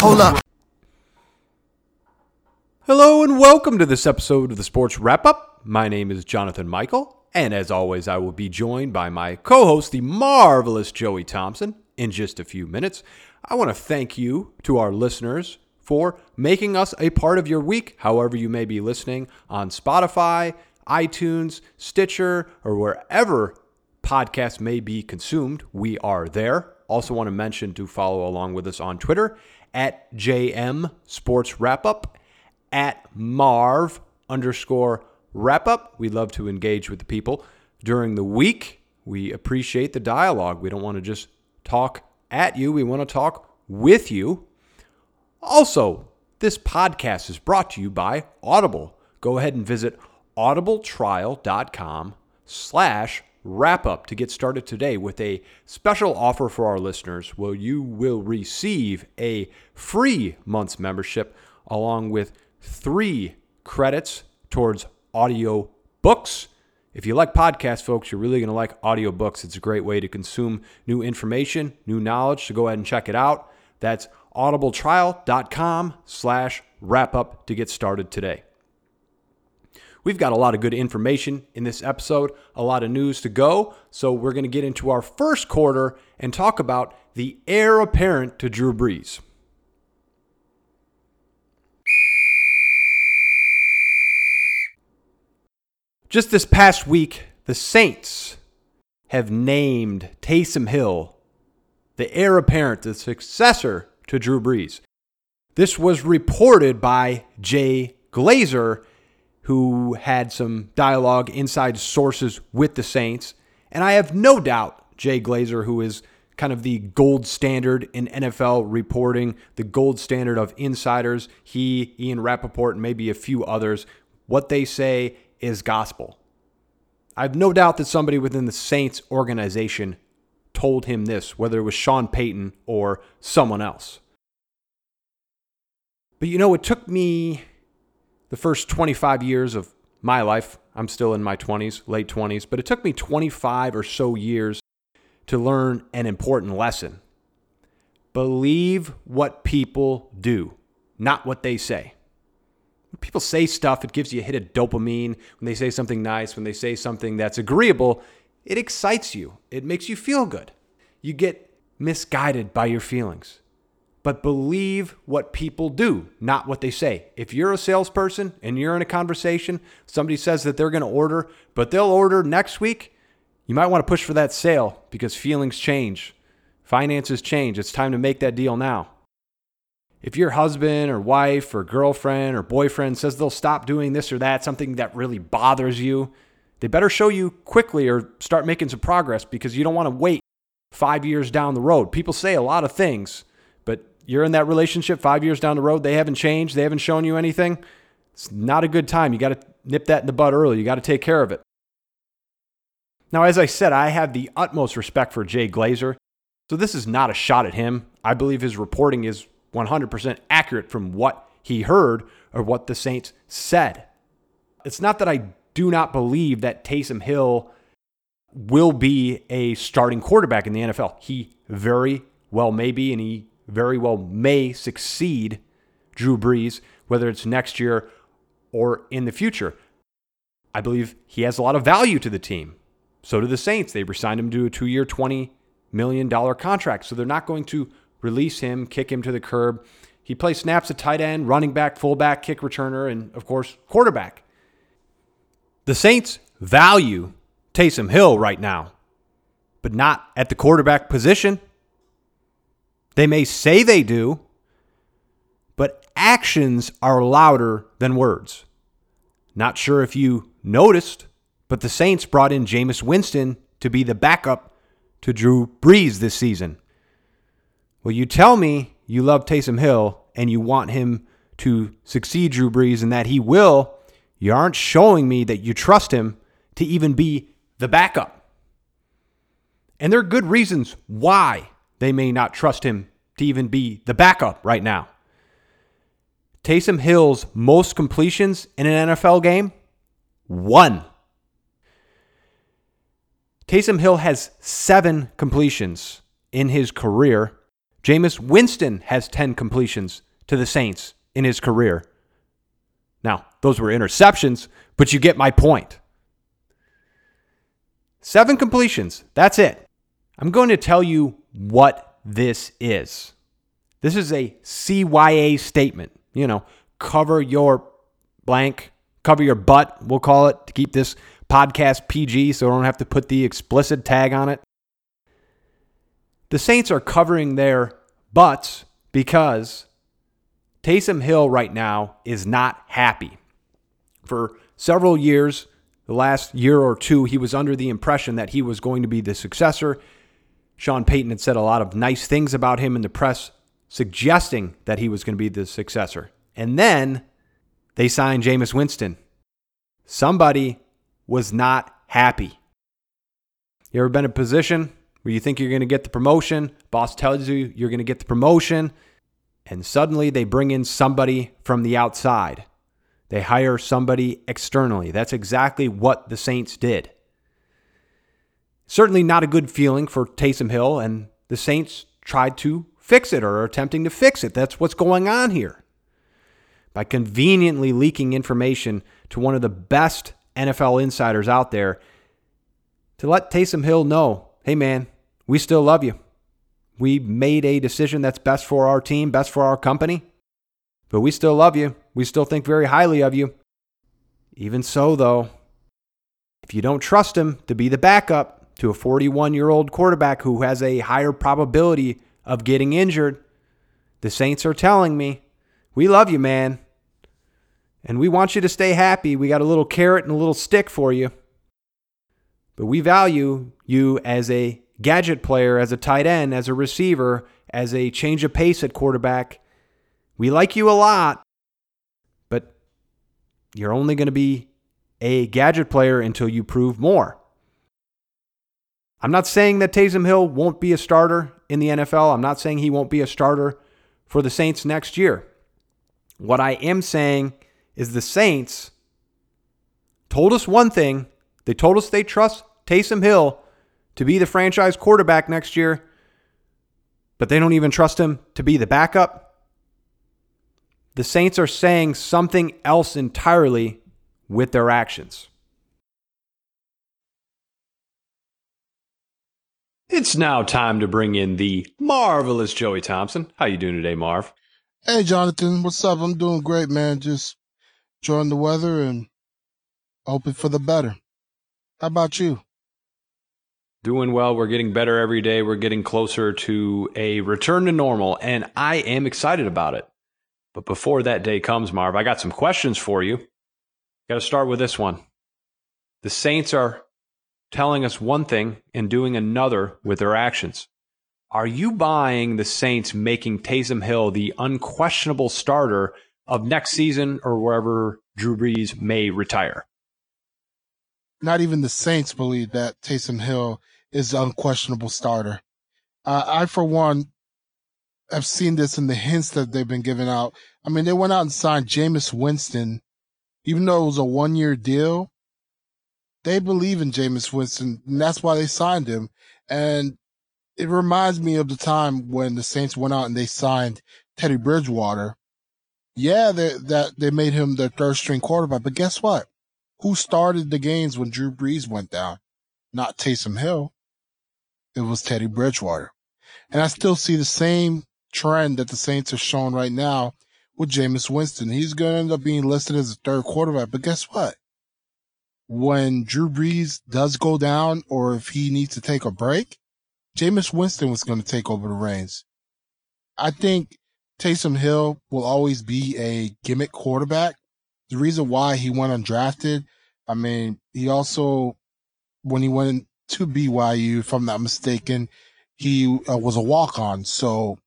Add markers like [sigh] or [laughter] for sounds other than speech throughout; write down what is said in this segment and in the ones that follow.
Hold up. Hello and welcome to this episode of the Sports Wrap Up. My name is Jonathan Michael, and as always, I will be joined by my co host, the marvelous Joey Thompson, in just a few minutes. I want to thank you to our listeners for making us a part of your week, however, you may be listening on Spotify, iTunes, Stitcher, or wherever podcasts may be consumed. We are there. Also, want to mention to follow along with us on Twitter at JM Sports Wrap Up, at Marv underscore wrap up. We love to engage with the people during the week. We appreciate the dialogue. We don't want to just talk at you, we want to talk with you. Also, this podcast is brought to you by Audible. Go ahead and visit audibletrial.com slash wrap up to get started today with a special offer for our listeners where you will receive a free month's membership along with three credits towards audio books. If you like podcasts, folks, you're really going to like audiobooks. It's a great way to consume new information, new knowledge. So go ahead and check it out. That's audibletrial.com slash wrap up to get started today. We've got a lot of good information in this episode, a lot of news to go. So we're going to get into our first quarter and talk about the heir apparent to Drew Brees. Just this past week, the Saints have named Taysom Hill the heir apparent, the successor to Drew Brees. This was reported by Jay Glazer, who had some dialogue inside sources with the Saints. And I have no doubt Jay Glazer, who is kind of the gold standard in NFL reporting, the gold standard of insiders, he, Ian Rapoport, and maybe a few others, what they say is gospel. I have no doubt that somebody within the Saints organization told him this, whether it was Sean Payton or someone else. But you know, it took me the first 25 years of my life. I'm still in my 20s, late 20s, but it took me 25 or so years to learn an important lesson. Believe what people do, not what they say. When people say stuff, it gives you a hit of dopamine. When they say something nice, when they say something that's agreeable, it excites you. It makes you feel good. You get misguided by your feelings. But believe what people do, not what they say. If you're a salesperson and you're in a conversation, somebody says that they're going to order, but they'll order next week, you might want to push for that sale because feelings change, finances change. It's time to make that deal now. If your husband or wife or girlfriend or boyfriend says they'll stop doing this or that, something that really bothers you, they better show you quickly or start making some progress because you don't want to wait five years down the road. People say a lot of things, you're in that relationship five years down the road, they haven't changed, they haven't shown you anything. It's not a good time. You got to nip that in the bud early. You got to take care of it. Now, as I said, I have the utmost respect for Jay Glazer. So this is not a shot at him. I believe his reporting is 100% accurate from what he heard or what the Saints said. It's not that I do not believe that Taysom Hill will be a starting quarterback in the NFL. He very well may be, and he very well may succeed Drew Brees, whether it's next year or in the future. I believe he has a lot of value to the team. So do the Saints. They resigned him to a two year, $20 million contract. So they're not going to release him, kick him to the curb. He plays snaps at tight end, running back, fullback, kick returner, and of course, quarterback. The Saints value Taysom Hill right now, but not at the quarterback position. They may say they do, but actions are louder than words. Not sure if you noticed, but the Saints brought in Jameis Winston to be the backup to Drew Brees this season. Well, you tell me you love Taysom Hill and you want him to succeed Drew Brees and that he will. You aren't showing me that you trust him to even be the backup. And there are good reasons why they may not trust him to even be the backup right now. Taysom Hill's most completions in an NFL game? One. Taysom Hill has seven completions in his career. Jameis Winston has 10 completions to the Saints in his career. Now, those were interceptions, but you get my point. Seven completions. That's it. I'm going to tell you what this is. This is a CYA statement. You know, cover your blank, cover your butt, we'll call it, to keep this podcast PG so I don't have to put the explicit tag on it. The Saints are covering their butts because Taysom Hill right now is not happy. For several years, the last year or two, he was under the impression that he was going to be the successor. Sean Payton had said a lot of nice things about him in the press, suggesting that he was going to be the successor. And then they signed Jameis Winston. Somebody was not happy. You ever been in a position where you think you're going to get the promotion, boss tells you you're going to get the promotion, and suddenly they bring in somebody from the outside. They hire somebody externally. That's exactly what the Saints did. Certainly not a good feeling for Taysom Hill, and the Saints tried to fix it or are attempting to fix it. That's what's going on here. By conveniently leaking information to one of the best NFL insiders out there to let Taysom Hill know hey, man, we still love you. We made a decision that's best for our team, best for our company, but we still love you. We still think very highly of you. Even so, though, if you don't trust him to be the backup to a 41 year old quarterback who has a higher probability of getting injured, the Saints are telling me, we love you, man. And we want you to stay happy. We got a little carrot and a little stick for you. But we value you as a gadget player, as a tight end, as a receiver, as a change of pace at quarterback. We like you a lot, but you're only going to be a gadget player until you prove more. I'm not saying that Taysom Hill won't be a starter in the NFL. I'm not saying he won't be a starter for the Saints next year. What I am saying is the Saints told us one thing. They told us they trust Taysom Hill to be the franchise quarterback next year, but they don't even trust him to be the backup. The Saints are saying something else entirely with their actions. It's now time to bring in the marvelous Joey Thompson. How you doing today, Marv? Hey, Jonathan. What's up? I'm doing great, man. Just enjoying the weather and hoping for the better. How about you? Doing well. We're getting better every day. We're getting closer to a return to normal, and I am excited about it. But before that day comes, Marv, I got some questions for you. Got to start with this one. The Saints are telling us one thing and doing another with their actions. Are you buying the Saints making Taysom Hill the unquestionable starter of next season or wherever Drew Brees may retire? not even the Saints believe that Taysom Hill is the unquestionable starter. Uh, I, for one, have seen this in the hints that they've been giving out. I mean, they went out and signed Jameis Winston, even though it was a one year deal. They believe in Jameis Winston, and that's why they signed him. And it reminds me of the time when the Saints went out and they signed Teddy Bridgewater. Yeah, they, that they made him their third string quarterback, but guess what? Who started the games when Drew Brees went down? Not Taysom Hill. It was Teddy Bridgewater. And I still see the same trend that the Saints are showing right now with Jameis Winston. He's going to end up being listed as a third quarterback. But guess what? When Drew Brees does go down or if he needs to take a break, Jameis Winston was going to take over the reins. I think Taysom Hill will always be a gimmick quarterback the reason why he went undrafted, I mean, he also, when he went to BYU, if I'm not mistaken, he uh, was a walk on. So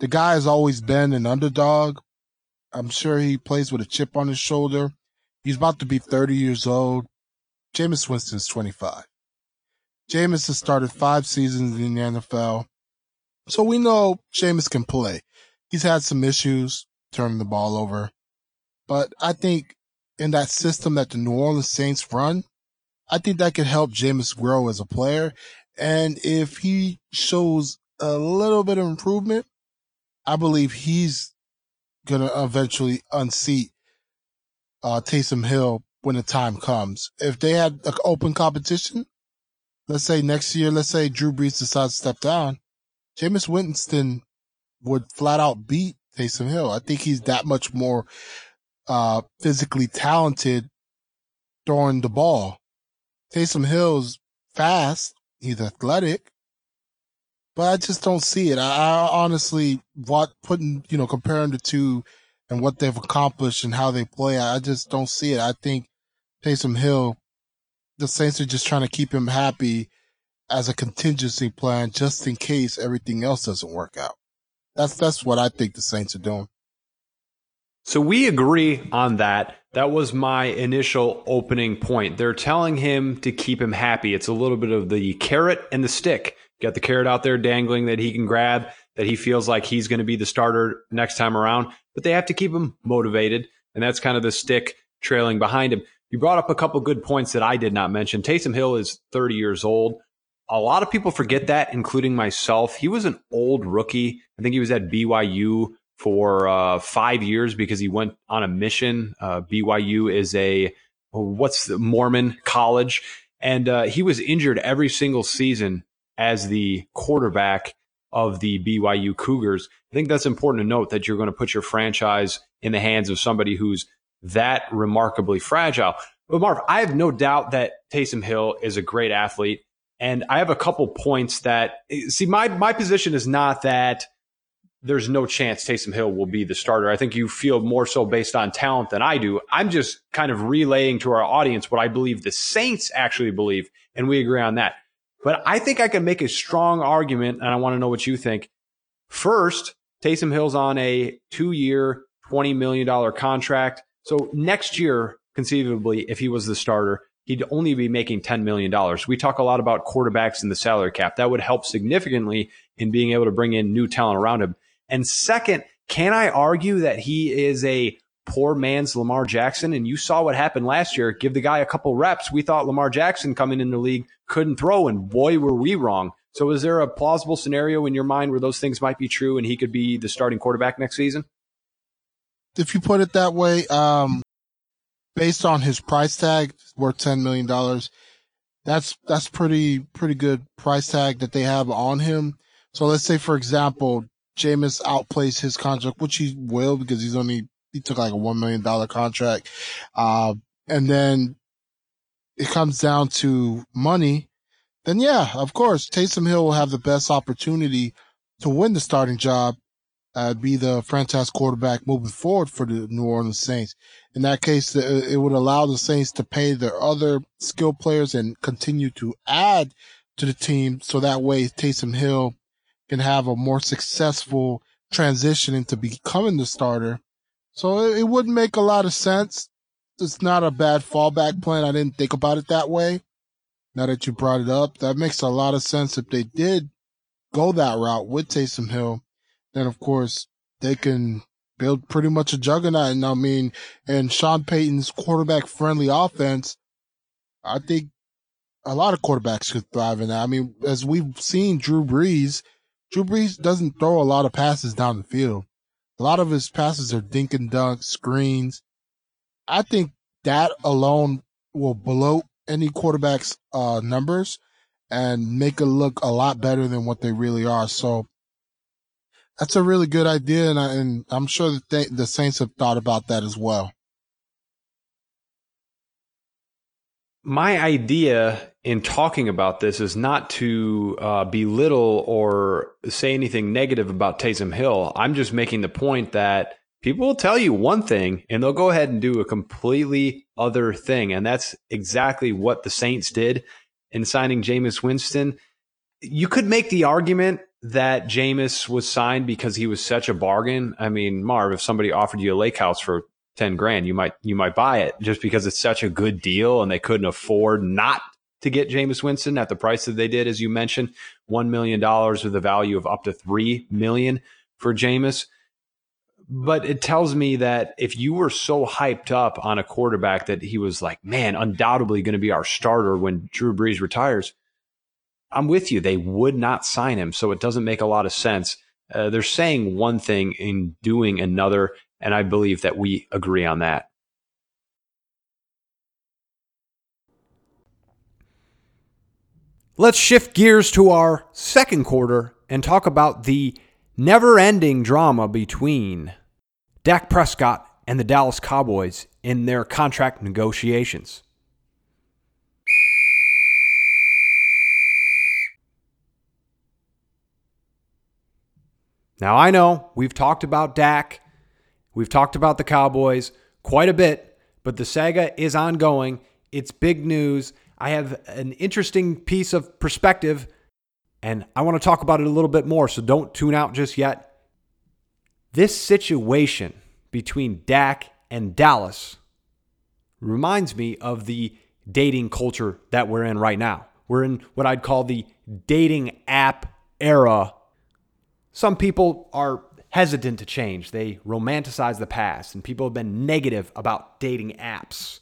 the guy has always been an underdog. I'm sure he plays with a chip on his shoulder. He's about to be 30 years old. Jameis Winston's 25. Jameis has started five seasons in the NFL. So we know Jameis can play. He's had some issues turning the ball over. But I think in that system that the New Orleans Saints run, I think that could help Jameis grow as a player. And if he shows a little bit of improvement, I believe he's going to eventually unseat uh, Taysom Hill when the time comes. If they had an open competition, let's say next year, let's say Drew Brees decides to step down, Jameis Winston would flat out beat Taysom Hill. I think he's that much more uh, physically talented throwing the ball. Taysom Hill's fast, he's athletic, but I just don't see it. I, I honestly, what putting, you know, comparing the two and what they've accomplished and how they play, I just don't see it. I think Taysom Hill, the Saints are just trying to keep him happy as a contingency plan just in case everything else doesn't work out. That's that's what I think the Saints are doing. So we agree on that. That was my initial opening point. They're telling him to keep him happy. It's a little bit of the carrot and the stick. Got the carrot out there dangling that he can grab, that he feels like he's going to be the starter next time around, but they have to keep him motivated. And that's kind of the stick trailing behind him. You brought up a couple good points that I did not mention. Taysom Hill is 30 years old. A lot of people forget that, including myself. He was an old rookie. I think he was at BYU for uh, five years because he went on a mission. Uh, BYU is a what's the Mormon college, and uh, he was injured every single season as the quarterback of the BYU Cougars. I think that's important to note that you're going to put your franchise in the hands of somebody who's that remarkably fragile. But Marv, I have no doubt that Taysom Hill is a great athlete. And I have a couple points that see my my position is not that there's no chance Taysom Hill will be the starter. I think you feel more so based on talent than I do. I'm just kind of relaying to our audience what I believe the Saints actually believe, and we agree on that. But I think I can make a strong argument, and I want to know what you think. First, Taysom Hill's on a two year, $20 million contract. So next year, conceivably, if he was the starter, he'd only be making $10 million. We talk a lot about quarterbacks in the salary cap. That would help significantly in being able to bring in new talent around him. And second, can I argue that he is a poor man's Lamar Jackson? And you saw what happened last year. Give the guy a couple reps. We thought Lamar Jackson coming in the league couldn't throw, and boy, were we wrong. So is there a plausible scenario in your mind where those things might be true and he could be the starting quarterback next season? If you put it that way, um, based on his price tag, worth $10 million, that's, that's pretty, pretty good price tag that they have on him. So let's say, for example, Jameis outplays his contract, which he will because he's only, he took like a $1 million contract. Uh, and then it comes down to money, then yeah, of course, Taysom Hill will have the best opportunity to win the starting job, uh, be the franchise quarterback moving forward for the New Orleans Saints. In that case, it would allow the Saints to pay their other skill players and continue to add to the team. So that way Taysom Hill can have a more successful transition into becoming the starter. So it, it wouldn't make a lot of sense. It's not a bad fallback plan. I didn't think about it that way. Now that you brought it up, that makes a lot of sense. If they did go that route with Taysom Hill, then of course they can build pretty much a juggernaut. And I mean, and Sean Payton's quarterback friendly offense, I think a lot of quarterbacks could thrive in that. I mean, as we've seen Drew Brees, Drew Brees doesn't throw a lot of passes down the field. A lot of his passes are dink and dunk, screens. I think that alone will bloat any quarterback's uh, numbers and make it look a lot better than what they really are. So that's a really good idea, and, I, and I'm sure that they, the Saints have thought about that as well. My idea in talking about this is not to uh, belittle or say anything negative about Taysom Hill. I'm just making the point that people will tell you one thing and they'll go ahead and do a completely other thing. And that's exactly what the Saints did in signing Jameis Winston. You could make the argument that Jameis was signed because he was such a bargain. I mean, Marv, if somebody offered you a lake house for 10 grand, you might, you might buy it just because it's such a good deal and they couldn't afford not to get Jameis Winston at the price that they did, as you mentioned, $1 million with a value of up to 3 million for Jameis but it tells me that if you were so hyped up on a quarterback that he was like, man, undoubtedly going to be our starter when Drew Brees retires, I'm with you. They would not sign him, so it doesn't make a lot of sense. Uh, they're saying one thing and doing another, and I believe that we agree on that. Let's shift gears to our second quarter and talk about the never ending drama between Dak Prescott and the Dallas Cowboys in their contract negotiations. Now, I know we've talked about Dak, we've talked about the Cowboys quite a bit, but the saga is ongoing. It's big news. I have an interesting piece of perspective, and I want to talk about it a little bit more, so don't tune out just yet. This situation between Dak and Dallas reminds me of the dating culture that we're in right now. We're in what I'd call the dating app era. Some people are hesitant to change. They romanticize the past, and people have been negative about dating apps.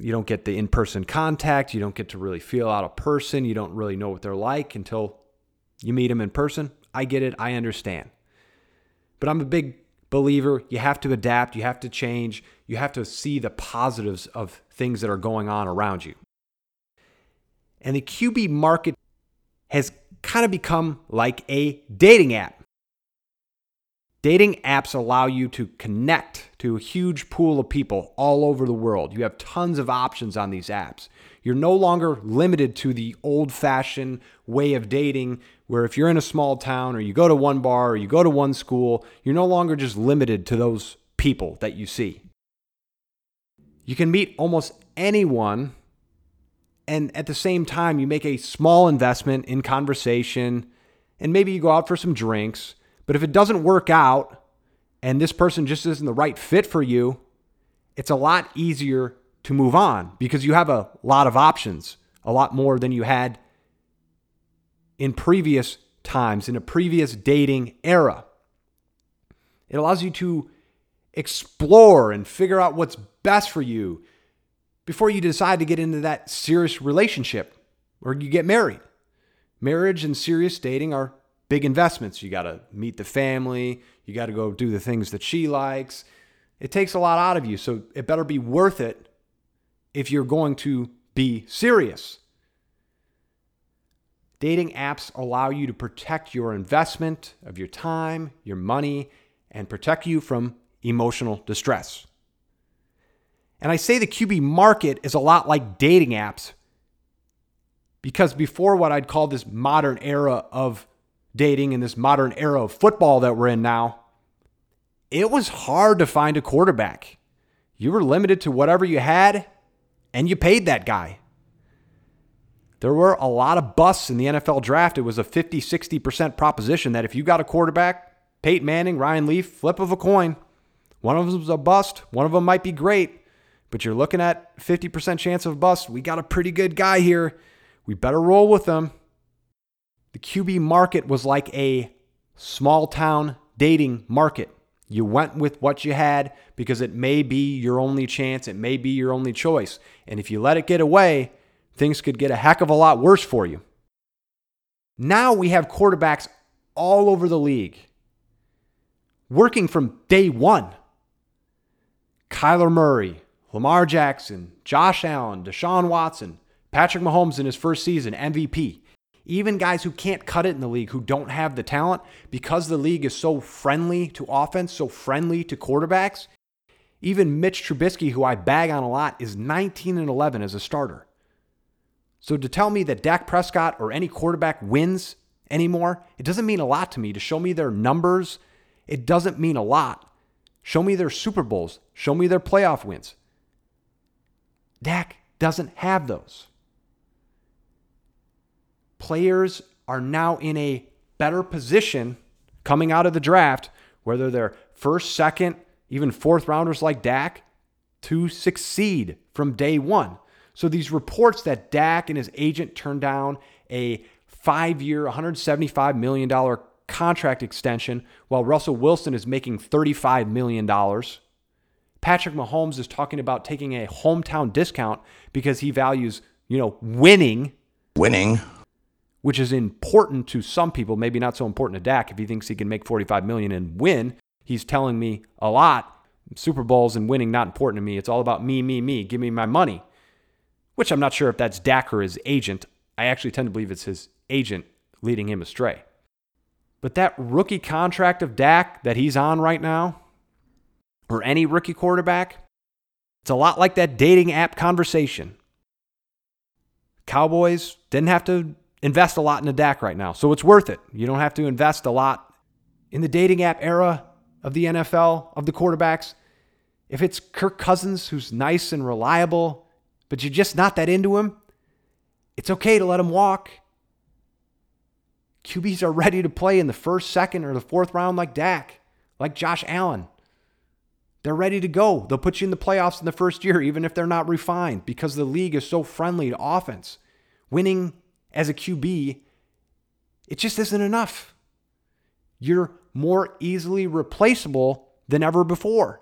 You don't get the in person contact. You don't get to really feel out a person. You don't really know what they're like until you meet them in person. I get it. I understand. But I'm a big believer. You have to adapt. You have to change. You have to see the positives of things that are going on around you. And the QB market has kind of become like a dating app. Dating apps allow you to connect to a huge pool of people all over the world. You have tons of options on these apps. You're no longer limited to the old fashioned way of dating, where if you're in a small town or you go to one bar or you go to one school, you're no longer just limited to those people that you see. You can meet almost anyone, and at the same time, you make a small investment in conversation, and maybe you go out for some drinks but if it doesn't work out and this person just isn't the right fit for you, it's a lot easier to move on because you have a lot of options, a lot more than you had in previous times, in a previous dating era. It allows you to explore and figure out what's best for you before you decide to get into that serious relationship or you get married. Marriage and serious dating are big investments. You got to meet the family, you got to go do the things that she likes. It takes a lot out of you, so it better be worth it if you're going to be serious. Dating apps allow you to protect your investment of your time, your money, and protect you from emotional distress. And I say the QB market is a lot like dating apps because before what I'd call this modern era of dating in this modern era of football that we're in now, it was hard to find a quarterback. You were limited to whatever you had, and you paid that guy. There were a lot of busts in the NFL draft. It was a 50, 60% proposition that if you got a quarterback, Peyton Manning, Ryan Leaf, flip of a coin, one of them's a bust, one of them might be great, but you're looking at 50% chance of a bust. We got a pretty good guy here. We better roll with them. The QB market was like a small town dating market. You went with what you had because it may be your only chance, it may be your only choice. And if you let it get away, things could get a heck of a lot worse for you. Now we have quarterbacks all over the league working from day one. Kyler Murray, Lamar Jackson, Josh Allen, Deshaun Watson, Patrick Mahomes in his first season, MVP even guys who can't cut it in the league, who don't have the talent, because the league is so friendly to offense, so friendly to quarterbacks, even Mitch Trubisky, who I bag on a lot, is 19 and 11 as a starter. So to tell me that Dak Prescott or any quarterback wins anymore, it doesn't mean a lot to me. To show me their numbers, it doesn't mean a lot. Show me their Super Bowls, show me their playoff wins. Dak doesn't have those players are now in a better position coming out of the draft, whether they're first, second, even fourth rounders like Dak, to succeed from day one. So these reports that Dak and his agent turned down a five year, $175 million contract extension while Russell Wilson is making $35 million. Patrick Mahomes is talking about taking a hometown discount because he values, you know, winning. Winning which is important to some people, maybe not so important to Dak if he thinks he can make 45 million and win. He's telling me a lot. Super Bowls and winning not important to me. It's all about me, me, me. Give me my money. Which I'm not sure if that's Dak or his agent. I actually tend to believe it's his agent leading him astray. But that rookie contract of Dak that he's on right now, or any rookie quarterback, it's a lot like that dating app conversation. Cowboys didn't have to invest a lot in a Dak right now, so it's worth it. You don't have to invest a lot in the dating app era of the NFL, of the quarterbacks. If it's Kirk Cousins, who's nice and reliable, but you're just not that into him, it's okay to let him walk. QBs are ready to play in the first, second, or the fourth round like Dak, like Josh Allen. They're ready to go. They'll put you in the playoffs in the first year, even if they're not refined, because the league is so friendly to offense. Winning as a QB, it just isn't enough. You're more easily replaceable than ever before.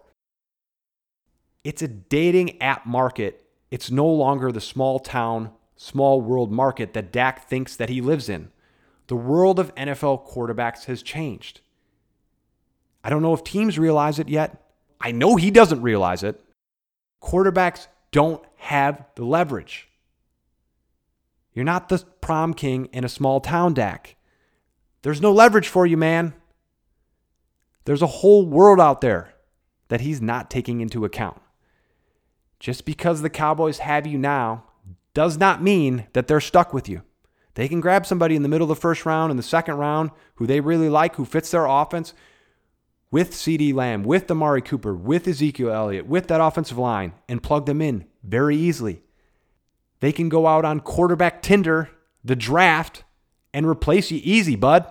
It's a dating app market. It's no longer the small town, small world market that Dak thinks that he lives in. The world of NFL quarterbacks has changed. I don't know if teams realize it yet. I know he doesn't realize it. Quarterbacks don't have the leverage. You're not the prom king in a small town, Dak. There's no leverage for you, man. There's a whole world out there that he's not taking into account. Just because the Cowboys have you now does not mean that they're stuck with you. They can grab somebody in the middle of the first round and the second round who they really like, who fits their offense, with CeeDee Lamb, with Amari Cooper, with Ezekiel Elliott, with that offensive line, and plug them in very easily. They can go out on quarterback Tinder, the draft, and replace you easy, bud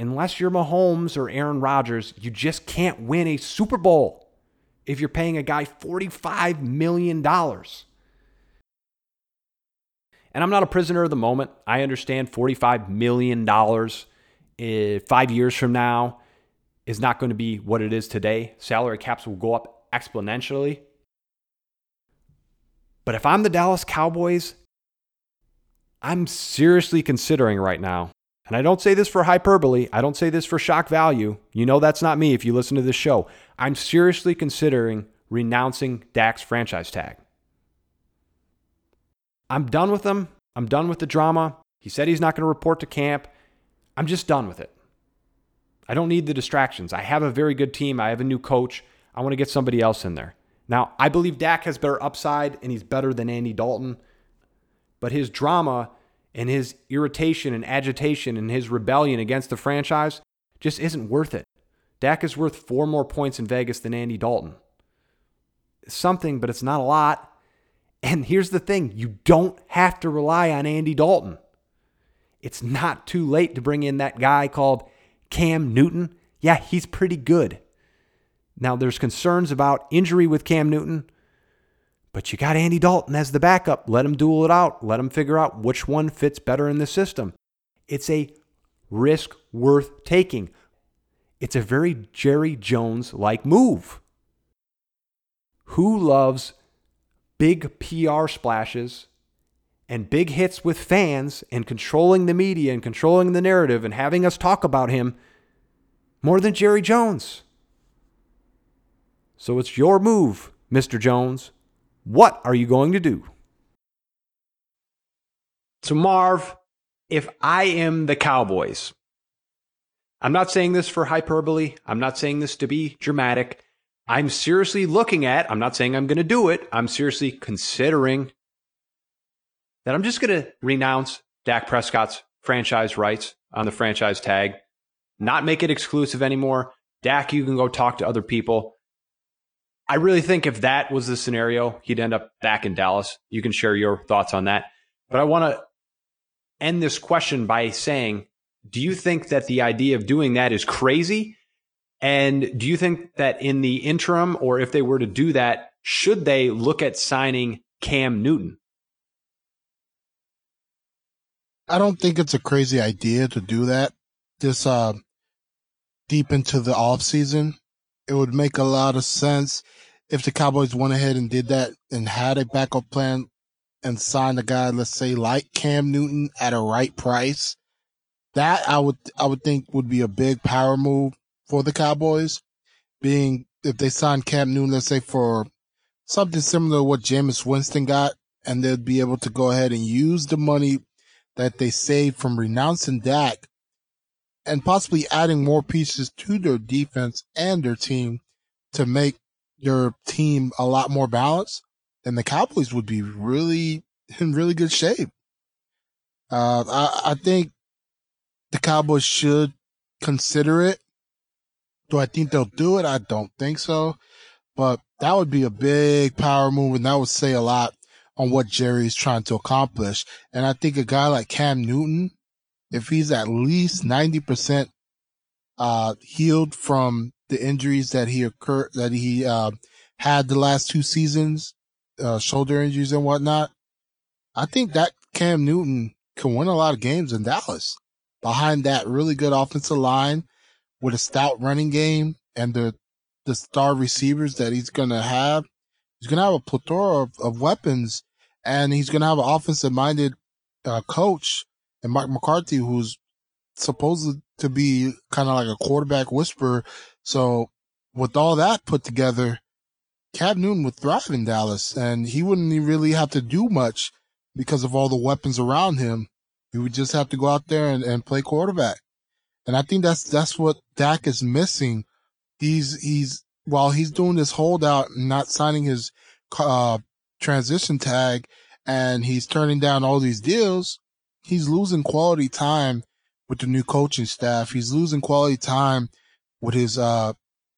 unless you're Mahomes or Aaron Rodgers, you just can't win a Super Bowl if you're paying a guy $45 million. And I'm not a prisoner of the moment. I understand $45 million eh, five years from now is not going to be what it is today. Salary caps will go up exponentially. But if I'm the Dallas Cowboys, I'm seriously considering right now and I don't say this for hyperbole, I don't say this for shock value. You know that's not me if you listen to this show. I'm seriously considering renouncing Dak's franchise tag. I'm done with him. I'm done with the drama. He said he's not going to report to camp. I'm just done with it. I don't need the distractions. I have a very good team. I have a new coach. I want to get somebody else in there. Now, I believe Dak has better upside and he's better than Andy Dalton, but his drama and his irritation and agitation and his rebellion against the franchise just isn't worth it. Dak is worth four more points in Vegas than Andy Dalton. Something, but it's not a lot. And here's the thing you don't have to rely on Andy Dalton. It's not too late to bring in that guy called Cam Newton. Yeah, he's pretty good. Now, there's concerns about injury with Cam Newton. But you got Andy Dalton as the backup. Let him duel it out. Let him figure out which one fits better in the system. It's a risk worth taking. It's a very Jerry Jones like move. Who loves big PR splashes and big hits with fans and controlling the media and controlling the narrative and having us talk about him more than Jerry Jones? So it's your move, Mr. Jones. What are you going to do? So, Marv, if I am the Cowboys, I'm not saying this for hyperbole. I'm not saying this to be dramatic. I'm seriously looking at, I'm not saying I'm going to do it. I'm seriously considering that I'm just going to renounce Dak Prescott's franchise rights on the franchise tag, not make it exclusive anymore. Dak, you can go talk to other people. I really think if that was the scenario, he'd end up back in Dallas. You can share your thoughts on that. But I want to end this question by saying, do you think that the idea of doing that is crazy? And do you think that in the interim, or if they were to do that, should they look at signing Cam Newton? I don't think it's a crazy idea to do that this uh, deep into the off season. It would make a lot of sense if the Cowboys went ahead and did that and had a backup plan and signed a guy, let's say like Cam Newton at a right price, that I would, I would think would be a big power move for the Cowboys. Being if they signed Cam Newton, let's say for something similar to what Jameis Winston got, and they'd be able to go ahead and use the money that they saved from renouncing Dak and possibly adding more pieces to their defense and their team to make their team a lot more balanced, then the Cowboys would be really in really good shape. Uh, I, I think the Cowboys should consider it. Do I think they'll do it? I don't think so. But that would be a big power move and that would say a lot on what Jerry's trying to accomplish. And I think a guy like Cam Newton, if he's at least 90% uh, healed from the injuries that he occurred, that he uh, had the last two seasons, uh, shoulder injuries and whatnot, I think that Cam Newton can win a lot of games in Dallas behind that really good offensive line with a stout running game and the the star receivers that he's going to have. He's going to have a plethora of, of weapons and he's going to have an offensive minded uh, coach and Mike McCarthy, who's supposed to be kind of like a quarterback whisperer. So with all that put together, Cam Newton would thrive in Dallas and he wouldn't really have to do much because of all the weapons around him. He would just have to go out there and, and play quarterback. And I think that's, that's what Dak is missing. He's, he's, while he's doing this holdout and not signing his, uh, transition tag and he's turning down all these deals, he's losing quality time with the new coaching staff. He's losing quality time with his, uh,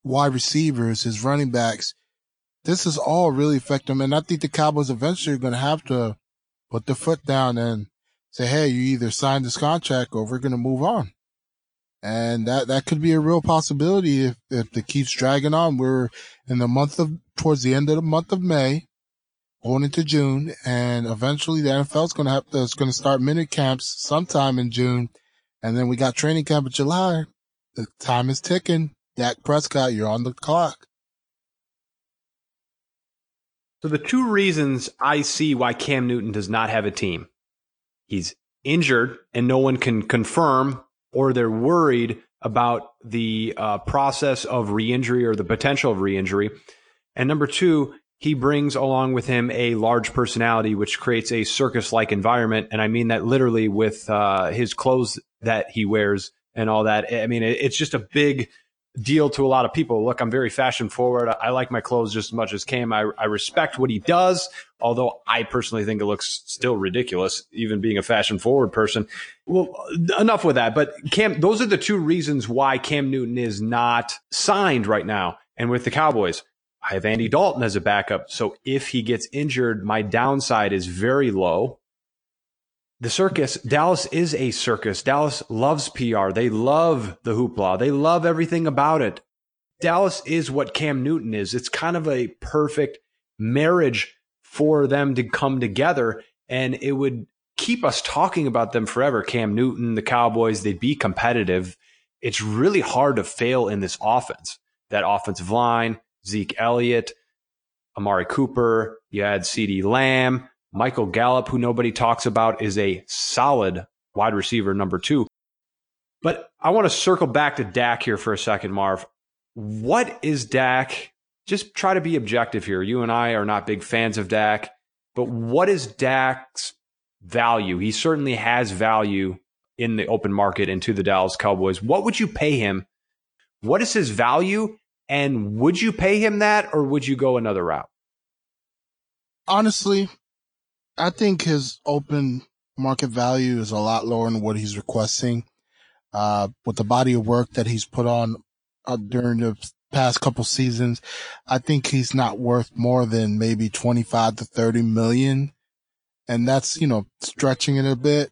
wide receivers, his running backs. This is all really affecting him. And I think the Cowboys eventually are going to have to put their foot down and say, Hey, you either sign this contract or we're going to move on. And that, that could be a real possibility if, if it keeps dragging on. We're in the month of, towards the end of the month of May, going into June, and eventually the NFL is going to have to, it's going to start mini camps sometime in June. And then we got training camp in July. The time is ticking. Dak Prescott, you're on the clock. So the two reasons I see why Cam Newton does not have a team. He's injured and no one can confirm or they're worried about the uh, process of re-injury or the potential of re-injury. And number two, he brings along with him a large personality, which creates a circus-like environment. And I mean that literally with uh, his clothes that he wears and all that. I mean, it's just a big deal to a lot of people. Look, I'm very fashion forward. I like my clothes just as much as Cam. I, I respect what he does, although I personally think it looks still ridiculous, even being a fashion forward person. Well, enough with that. But Cam, those are the two reasons why Cam Newton is not signed right now. And with the Cowboys, I have Andy Dalton as a backup. So if he gets injured, my downside is very low. The circus, Dallas is a circus. Dallas loves PR. They love the hoopla. They love everything about it. Dallas is what Cam Newton is. It's kind of a perfect marriage for them to come together and it would keep us talking about them forever. Cam Newton, the Cowboys, they'd be competitive. It's really hard to fail in this offense. That offensive line, Zeke Elliott, Amari Cooper, you had CeeDee Lamb, Michael Gallup, who nobody talks about, is a solid wide receiver number two. But I want to circle back to Dak here for a second, Marv. What is Dak? Just try to be objective here. You and I are not big fans of Dak, but what is Dak's value? He certainly has value in the open market and to the Dallas Cowboys. What would you pay him? What is his value? And would you pay him that or would you go another route? Honestly, I think his open market value is a lot lower than what he's requesting. Uh, with the body of work that he's put on uh, during the past couple seasons, I think he's not worth more than maybe 25 to 30 million. And that's, you know, stretching it a bit.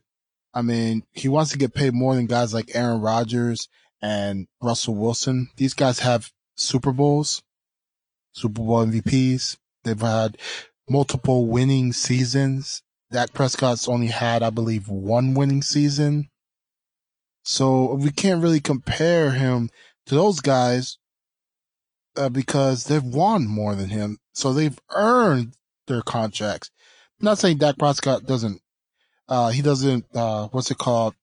I mean, he wants to get paid more than guys like Aaron Rodgers and Russell Wilson. These guys have Super Bowls, Super Bowl MVPs. They've had multiple winning seasons. Dak Prescott's only had, I believe, one winning season. So we can't really compare him to those guys uh, because they've won more than him. So they've earned their contracts. not saying Dak Prescott doesn't, uh, he doesn't, uh, what's it called?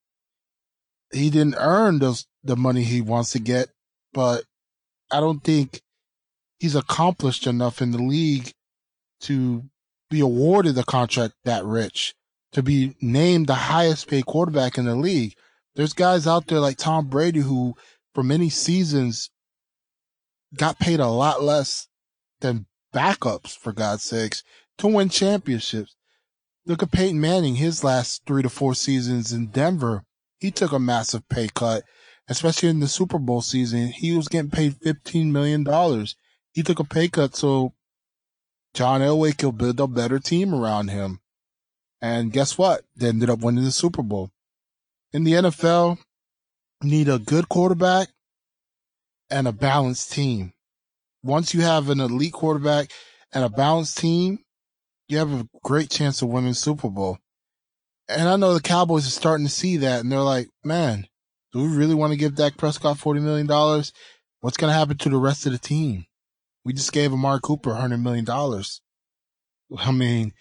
He didn't earn those, the money he wants to get, but I don't think he's accomplished enough in the league to be awarded a contract that rich, to be named the highest paid quarterback in the league. There's guys out there like Tom Brady who for many seasons got paid a lot less than backups, for God's sakes, to win championships. Look at Peyton Manning, his last three to four seasons in Denver. He took a massive pay cut, especially in the Super Bowl season. He was getting paid $15 million. He took a pay cut so John Elway could build a better team around him. And guess what? They ended up winning the Super Bowl. In the NFL, you need a good quarterback and a balanced team. Once you have an elite quarterback and a balanced team, you have a great chance of winning Super Bowl. And I know the Cowboys are starting to see that and they're like, man, do we really want to give Dak Prescott $40 million? What's going to happen to the rest of the team? We just gave Amari Cooper $100 million. I mean,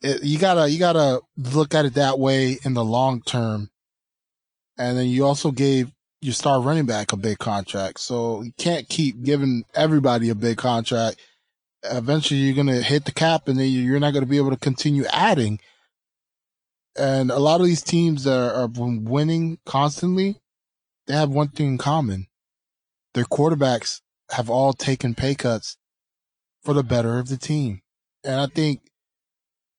it, you gotta, you gotta look at it that way in the long term. And then you also gave your star running back a big contract. So you can't keep giving everybody a big contract. Eventually you're going to hit the cap and then you're not going to be able to continue adding. And a lot of these teams that are, are winning constantly, they have one thing in common. Their quarterbacks have all taken pay cuts for the better of the team. And I think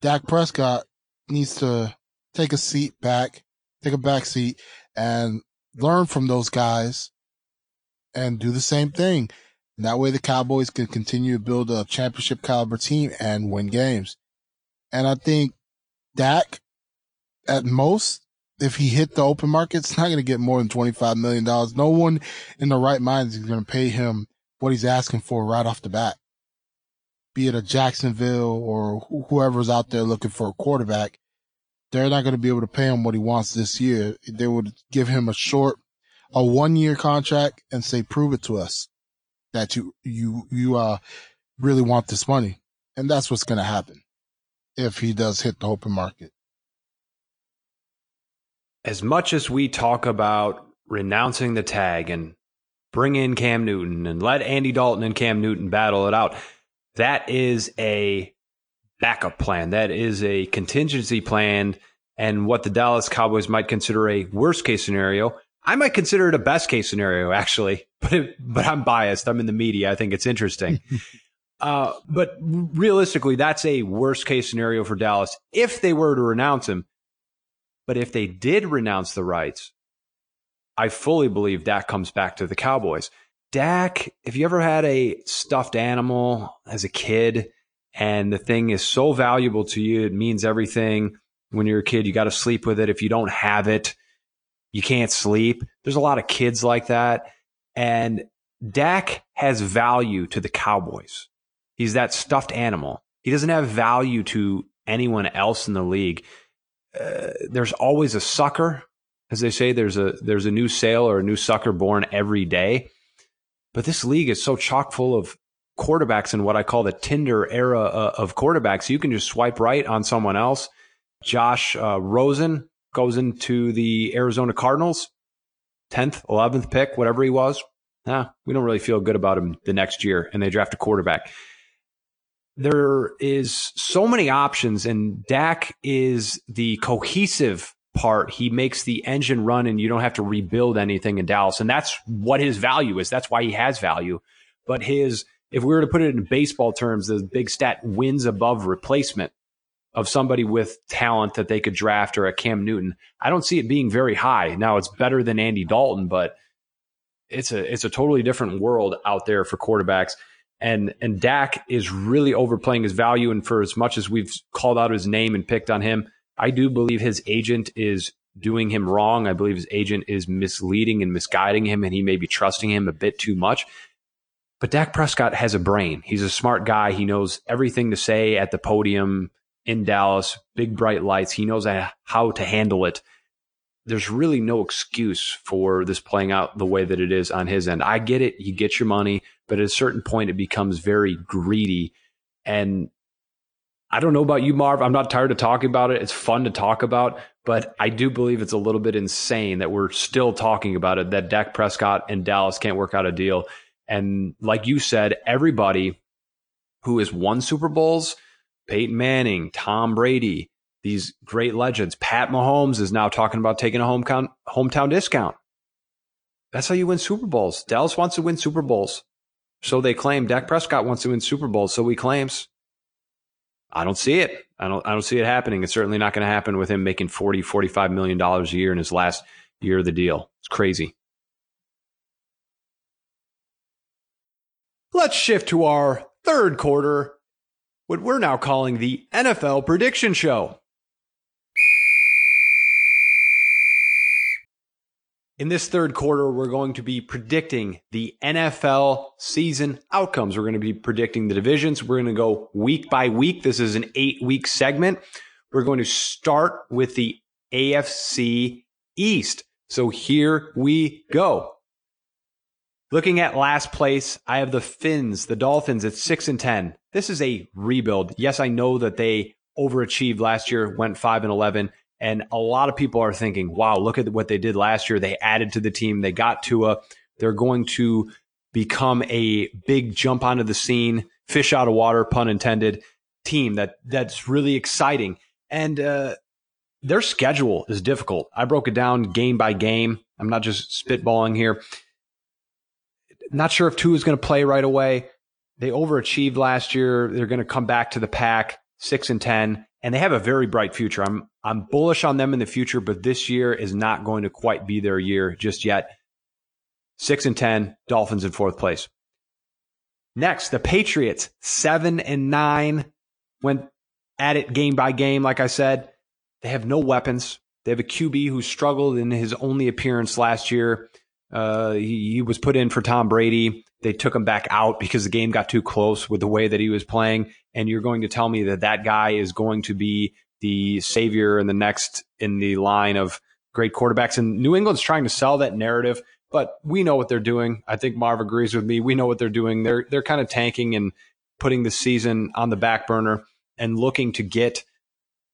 Dak Prescott needs to take a seat back, take a back seat and learn from those guys and do the same thing. And that way the Cowboys can continue to build a championship caliber team and win games. And I think Dak, at most, if he hit the open market, it's not going to get more than $25 million. No one in the right mind is going to pay him what he's asking for right off the bat. Be it a Jacksonville or whoever's out there looking for a quarterback they're not going to be able to pay him what he wants this year. They would give him a short, a one year contract and say, prove it to us that you, you, you, uh, really want this money. And that's what's going to happen if he does hit the open market. As much as we talk about renouncing the tag and bring in Cam Newton and let Andy Dalton and Cam Newton battle it out, that is a backup plan. That is a contingency plan and what the Dallas Cowboys might consider a worst case scenario. I might consider it a best case scenario, actually, [laughs] but it, but I'm biased. I'm in the media. I think it's interesting. [laughs] uh, but realistically, that's a worst case scenario for Dallas if they were to renounce him. But if they did renounce the rights, I fully believe Dak comes back to the Cowboys. Dak, if you ever had a stuffed animal as a kid, and the thing is so valuable to you. It means everything. When you're a kid, you got to sleep with it. If you don't have it, you can't sleep. There's a lot of kids like that. And Dak has value to the Cowboys. He's that stuffed animal. He doesn't have value to anyone else in the league. Uh, there's always a sucker, as they say. There's a there's a new sale or a new sucker born every day. But this league is so chock full of quarterbacks in what I call the Tinder era uh, of quarterbacks. You can just swipe right on someone else. Josh uh, Rosen goes into the Arizona Cardinals, 10th, 11th pick, whatever he was. Nah, we don't really feel good about him the next year, and they draft a quarterback. There is so many options, and Dak is the cohesive part. He makes the engine run, and you don't have to rebuild anything in Dallas. And that's what his value is. That's why he has value. But his if we were to put it in baseball terms, the big stat wins above replacement of somebody with talent that they could draft or a Cam Newton. I don't see it being very high. Now it's better than Andy Dalton, but it's a it's a totally different world out there for quarterbacks. And and Dak is really overplaying his value. And for as much as we've called out his name and picked on him, I do believe his agent is doing him wrong. I believe his agent is misleading and misguiding him, and he may be trusting him a bit too much. But Dak Prescott has a brain. He's a smart guy. He knows everything to say at the podium in Dallas, big bright lights. He knows how to handle it. There's really no excuse for this playing out the way that it is on his end. I get it. You get your money, but at a certain point, it becomes very greedy. And I don't know about you, Marv. I'm not tired of talking about it. It's fun to talk about, but I do believe it's a little bit insane that we're still talking about it, that Dak Prescott and Dallas can't work out a deal. And like you said, everybody who has won Super Bowls, Peyton Manning, Tom Brady, these great legends, Pat Mahomes is now talking about taking a hometown, hometown discount. That's how you win Super Bowls. Dallas wants to win Super Bowls. So they claim Dak Prescott wants to win Super Bowl, So he claims. I don't see it. I don't I don't see it happening. It's certainly not going to happen with him making 40 45 million dollars a year in his last year of the deal. It's crazy. Let's shift to our third quarter, what we're now calling the NFL prediction show. In this third quarter, we're going to be predicting the NFL season outcomes. We're going to be predicting the divisions. We're going to go week by week. This is an eight week segment. We're going to start with the AFC East. So here we go. Looking at last place, I have the Fins, the Dolphins at 6 and 10. This is a rebuild. Yes, I know that they overachieved last year, went 5 and 11. And a lot of people are thinking, wow, look at what they did last year. They added to the team. They got Tua. They're going to become a big jump onto the scene, fish out of water, pun intended, team that that's really exciting. And uh, their schedule is difficult. I broke it down game by game. I'm not just spitballing here. Not sure if Tua is going to play right away. They overachieved last year. They're going to come back to the pack, six and ten and they have a very bright future. I'm I'm bullish on them in the future, but this year is not going to quite be their year just yet. Six and ten, Dolphins in fourth place. Next, the Patriots, seven and nine, went at it game by game. Like I said, they have no weapons. They have a QB who struggled in his only appearance last year. Uh, he, he was put in for Tom Brady. They took him back out because the game got too close with the way that he was playing. And you're going to tell me that that guy is going to be the savior and the next in the line of great quarterbacks. And New England's trying to sell that narrative, but we know what they're doing. I think Marv agrees with me. We know what they're doing. They're they're kind of tanking and putting the season on the back burner and looking to get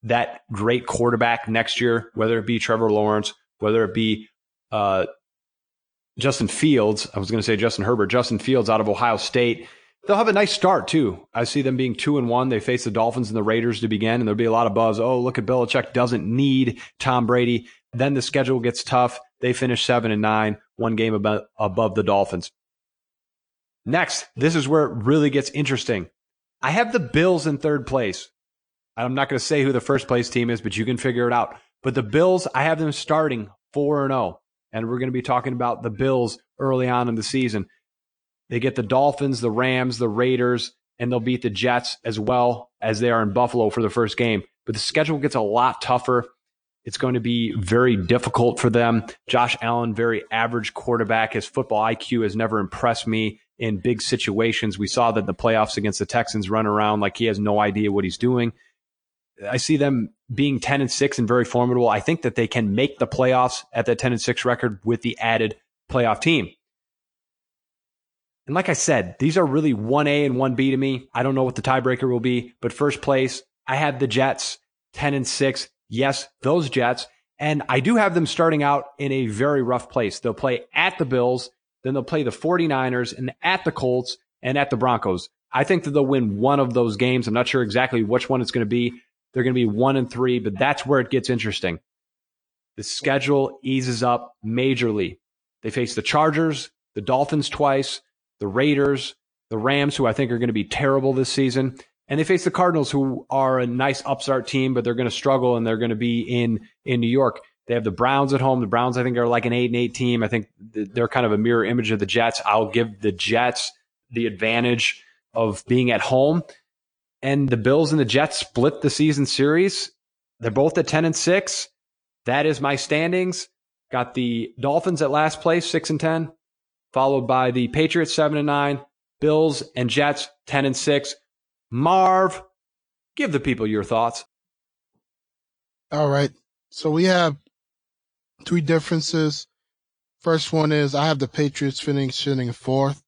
that great quarterback next year, whether it be Trevor Lawrence, whether it be uh, Justin Fields. I was going to say Justin Herbert, Justin Fields out of Ohio State. They'll have a nice start too. I see them being two and one. They face the Dolphins and the Raiders to begin, and there'll be a lot of buzz. Oh, look at Belichick doesn't need Tom Brady. Then the schedule gets tough. They finish seven and nine, one game above, the Dolphins. Next, this is where it really gets interesting. I have the Bills in third place. I'm not going to say who the first place team is, but you can figure it out. But the Bills, I have them starting 4 and 0 and we're going to be talking about the Bills early on in the season. They get the Dolphins, the Rams, the Raiders, and they'll beat the Jets as well as they are in Buffalo for the first game. But the schedule gets a lot tougher. It's going to be very difficult for them. Josh Allen, very average quarterback. His football IQ has never impressed me in big situations. We saw that the playoffs against the Texans run around like he has no idea what he's doing. I see them being 10 and 6 and very formidable. I think that they can make the playoffs at that 10 and 6 record with the added playoff team. And like I said, these are really 1A and 1B to me. I don't know what the tiebreaker will be, but first place, I have the Jets 10 and 6. Yes, those Jets. And I do have them starting out in a very rough place. They'll play at the Bills, then they'll play the 49ers and at the Colts and at the Broncos. I think that they'll win one of those games. I'm not sure exactly which one it's going to be, they're going to be one and three, but that's where it gets interesting. The schedule eases up majorly. They face the Chargers, the Dolphins twice, the Raiders, the Rams, who I think are going to be terrible this season, and they face the Cardinals, who are a nice upstart team, but they're going to struggle and they're going to be in in New York. They have the Browns at home. The Browns, I think, are like an eight and eight team. I think they're kind of a mirror image of the Jets. I'll give the Jets the advantage of being at home and the Bills and the Jets split the season series. They're both at 10 and 6. That is my standings. Got the Dolphins at last place, 6 and 10, followed by the Patriots 7 and 9, Bills and Jets 10 and 6. Marv, give the people your thoughts. All right. So we have three differences. First one is I have the Patriots finishing fourth.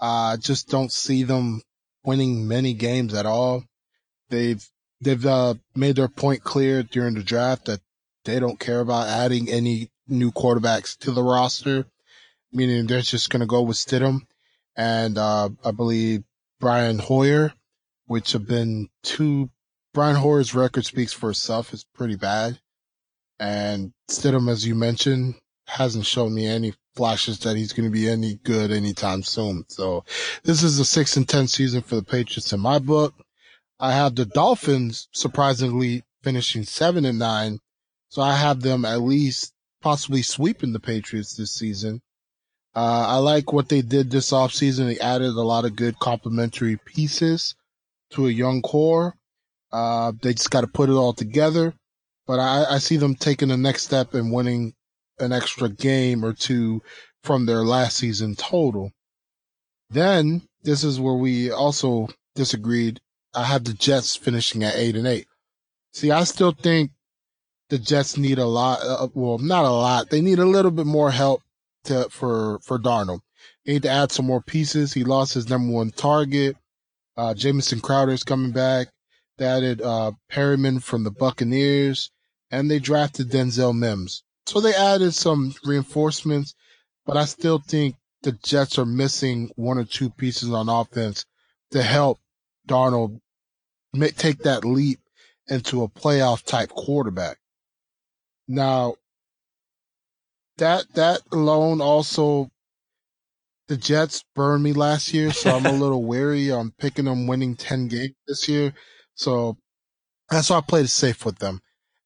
I uh, just don't see them winning many games at all. They've they've uh, made their point clear during the draft that they don't care about adding any new quarterbacks to the roster, meaning they're just going to go with Stidham and uh, I believe Brian Hoyer, which have been two. Brian Hoyer's record speaks for itself; it's pretty bad, and Stidham, as you mentioned, hasn't shown me any flashes that he's going to be any good anytime soon. So this is a six and 10 season for the Patriots in my book. I have the Dolphins surprisingly finishing seven and nine. So I have them at least possibly sweeping the Patriots this season. Uh, I like what they did this offseason. They added a lot of good complementary pieces to a young core. Uh, they just got to put it all together. But I, I see them taking the next step and winning an extra game or two from their last season total. Then this is where we also disagreed. I have the Jets finishing at eight and eight. See, I still think the Jets need a lot. Uh, well, not a lot. They need a little bit more help to, for, for Darnold. Need to add some more pieces. He lost his number one target. Uh, Jamison is coming back. They added, uh, Perriman from the Buccaneers and they drafted Denzel Mims. So they added some reinforcements, but I still think the Jets are missing one or two pieces on offense to help Darnold make, take that leap into a playoff type quarterback. Now, that, that alone also, the Jets burned me last year, so I'm a [laughs] little wary on picking them winning 10 games this year. So that's why I played it safe with them.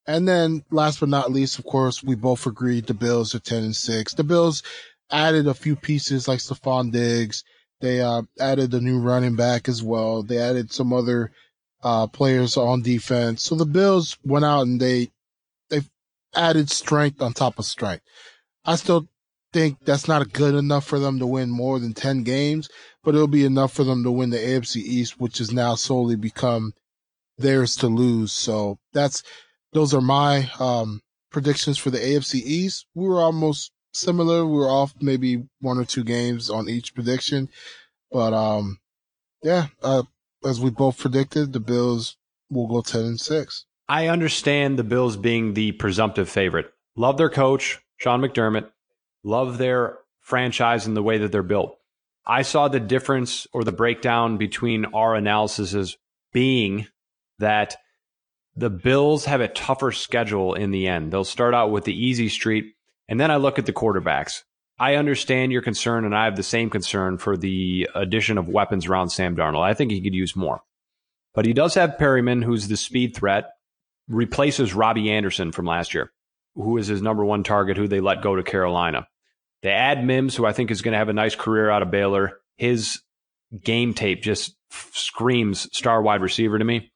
And then last but not least, of course, we both agreed the Bills are 10 and 6. The Bills added a few pieces like Stefon Diggs. They uh, added a new running back as well. They added some other uh, players on defense. So the Bills went out and they they added strength on top of strength. I still think that's not good enough for them to win more than 10 games, but it'll be enough for them to win the AFC East, which has now solely become theirs to lose. So that's those are my um, predictions for the AFC East. We were almost similar. We were off maybe one or two games on each prediction, but um, yeah, uh, as we both predicted, the Bills will go ten and six. I understand the Bills being the presumptive favorite. Love their coach, Sean McDermott. Love their franchise and the way that they're built. I saw the difference or the breakdown between our analyses being that the Bills have a tougher schedule in the end. They'll start out with the easy street. And then I look at the quarterbacks. I understand your concern, and I have the same concern for the addition of weapons around Sam Darnold. I think he could use more. But he does have Perriman, who's the speed threat, replaces Robbie Anderson from last year, who is his number one target, who they let go to Carolina. They add Mims, who I think is going to have a nice career out of Baylor. His game tape just screams star wide receiver to me.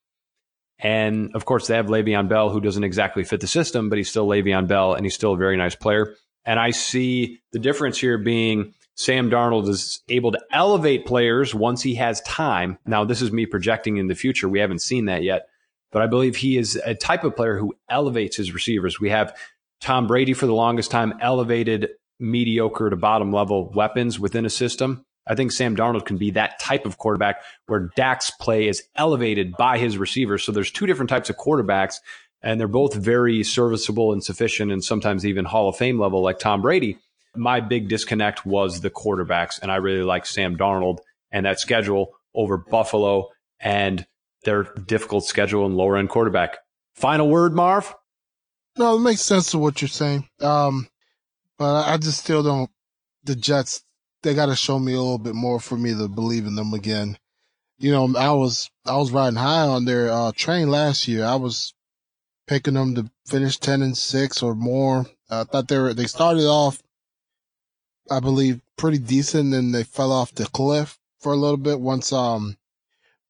And of course, they have Le'Veon Bell, who doesn't exactly fit the system, but he's still Le'Veon Bell, and he's still a very nice player. And I see the difference here being Sam Darnold is able to elevate players once he has time. Now, this is me projecting in the future. We haven't seen that yet, but I believe he is a type of player who elevates his receivers. We have Tom Brady for the longest time elevated mediocre to bottom level weapons within a system. I think Sam Darnold can be that type of quarterback where Dak's play is elevated by his receivers. So there's two different types of quarterbacks, and they're both very serviceable and sufficient, and sometimes even Hall of Fame level, like Tom Brady. My big disconnect was the quarterbacks, and I really like Sam Darnold and that schedule over Buffalo and their difficult schedule and lower end quarterback. Final word, Marv? No, it makes sense to what you're saying. Um, but I just still don't. The Jets they got to show me a little bit more for me to believe in them again. You know, I was, I was riding high on their, uh, train last year. I was picking them to finish 10 and six or more. I thought they were, they started off, I believe, pretty decent and they fell off the cliff for a little bit once, um,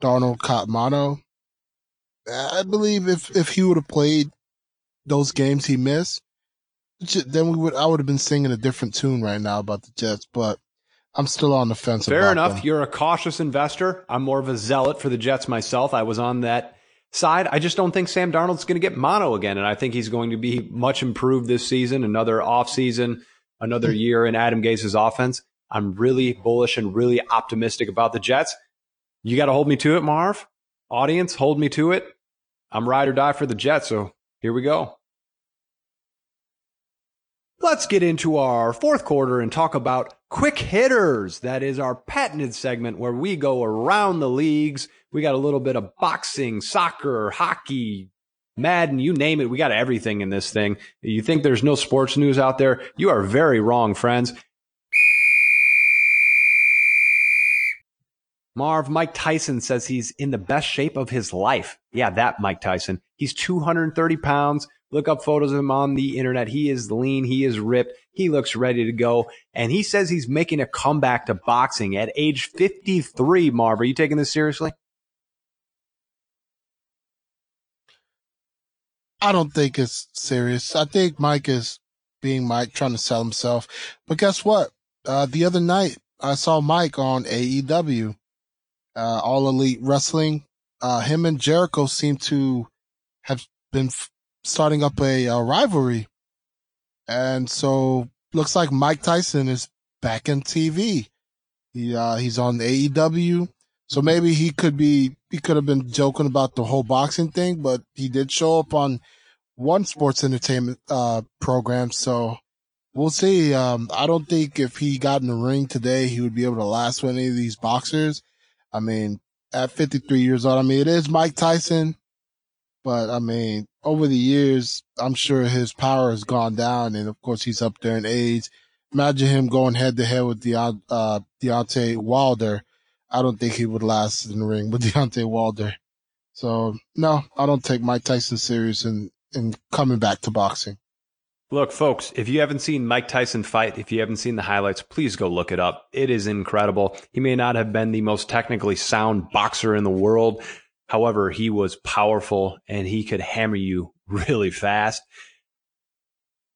Darnold caught mono. I believe if, if he would have played those games he missed, then we would, I would have been singing a different tune right now about the Jets, but I'm still on the fence. Fair enough. Them. You're a cautious investor. I'm more of a zealot for the Jets myself. I was on that side. I just don't think Sam Darnold's going to get mono again, and I think he's going to be much improved this season. Another off season, another hmm. year in Adam Gase's offense. I'm really bullish and really optimistic about the Jets. You got to hold me to it, Marv. Audience, hold me to it. I'm ride or die for the Jets, so here we go. Let's get into our fourth quarter and talk about quick hitters. That is our patented segment where we go around the leagues. We got a little bit of boxing, soccer, hockey, Madden, you name it. We got everything in this thing. You think there's no sports news out there? You are very wrong, friends. Marv, Mike Tyson says he's in the best shape of his life. Yeah, that Mike Tyson. He's 230 pounds. Look up photos of him on the internet. He is lean. He is ripped. He looks ready to go. And he says he's making a comeback to boxing at age 53. Marv, are you taking this seriously? I don't think it's serious. I think Mike is being Mike, trying to sell himself. But guess what? Uh, the other night I saw Mike on AEW, uh, All Elite Wrestling. Uh, him and Jericho seem to have been starting up a, a rivalry. And so looks like Mike Tyson is back in TV. He, uh, he's on AEW. So maybe he could be, he could have been joking about the whole boxing thing, but he did show up on one sports entertainment, uh, program. So we'll see. Um, I don't think if he got in the ring today, he would be able to last with any of these boxers. I mean, at 53 years old, I mean, it is Mike Tyson, but I mean, over the years, I'm sure his power has gone down. And of course, he's up there in age. Imagine him going head to head with Deont- uh, Deontay Wilder I don't think he would last in the ring with [laughs] Deontay Wilder. So no, I don't take Mike Tyson serious in, in coming back to boxing. Look, folks, if you haven't seen Mike Tyson fight, if you haven't seen the highlights, please go look it up. It is incredible. He may not have been the most technically sound boxer in the world. However, he was powerful and he could hammer you [laughs] really fast.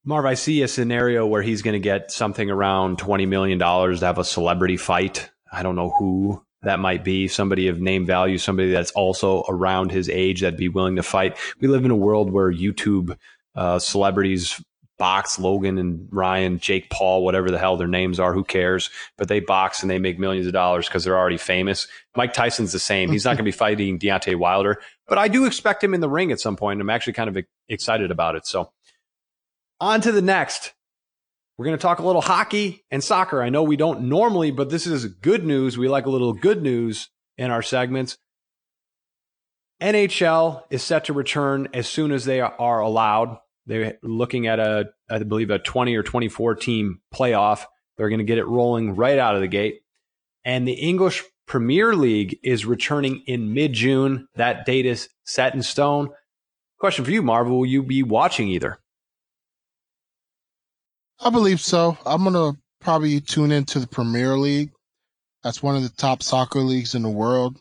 Marv, I see a scenario where he's going to get something around $20 million to have a celebrity fight I don't know who that might be, somebody of name value, somebody that's also around his age that'd be willing to fight. We live in a world where YouTube uh, celebrities box Logan and Ryan, Jake Paul, whatever the hell their names are, who cares? But they box and they make millions of dollars because they're already famous. Mike Tyson's the same. He's not going to be [laughs] fighting Deontay Wilder, but I do expect him in the ring at some point. I'm actually kind of excited about it. So on to the next. We're going to talk a little hockey and soccer. I know we don't normally, but this is good news. We like a little good news in our segments. NHL is set to return as soon as they are allowed. They're looking at a, I believe, a 20 or 24 team playoff. They're going to get it rolling right out of the gate. And the English Premier League is returning in mid June. That date is set in stone. Question for you, Marvel. Will you be watching either? I believe so. I'm going to probably tune into the Premier League. That's one of the top soccer leagues in the world,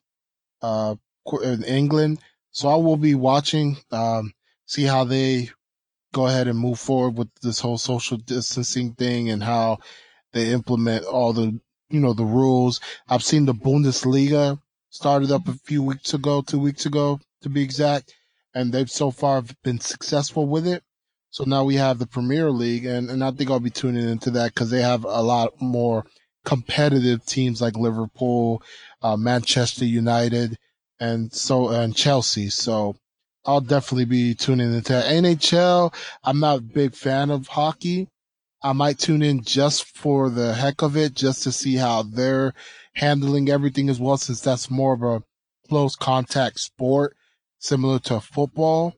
uh, in England. So I will be watching, um, see how they go ahead and move forward with this whole social distancing thing and how they implement all the, you know, the rules. I've seen the Bundesliga started up a few weeks ago, two weeks ago to be exact, and they've so far been successful with it. So now we have the Premier League, and, and I think I'll be tuning into that because they have a lot more competitive teams like Liverpool, uh, Manchester United, and so and Chelsea. So I'll definitely be tuning into. NHL. I'm not a big fan of hockey. I might tune in just for the heck of it, just to see how they're handling everything as well, since that's more of a close contact sport, similar to football.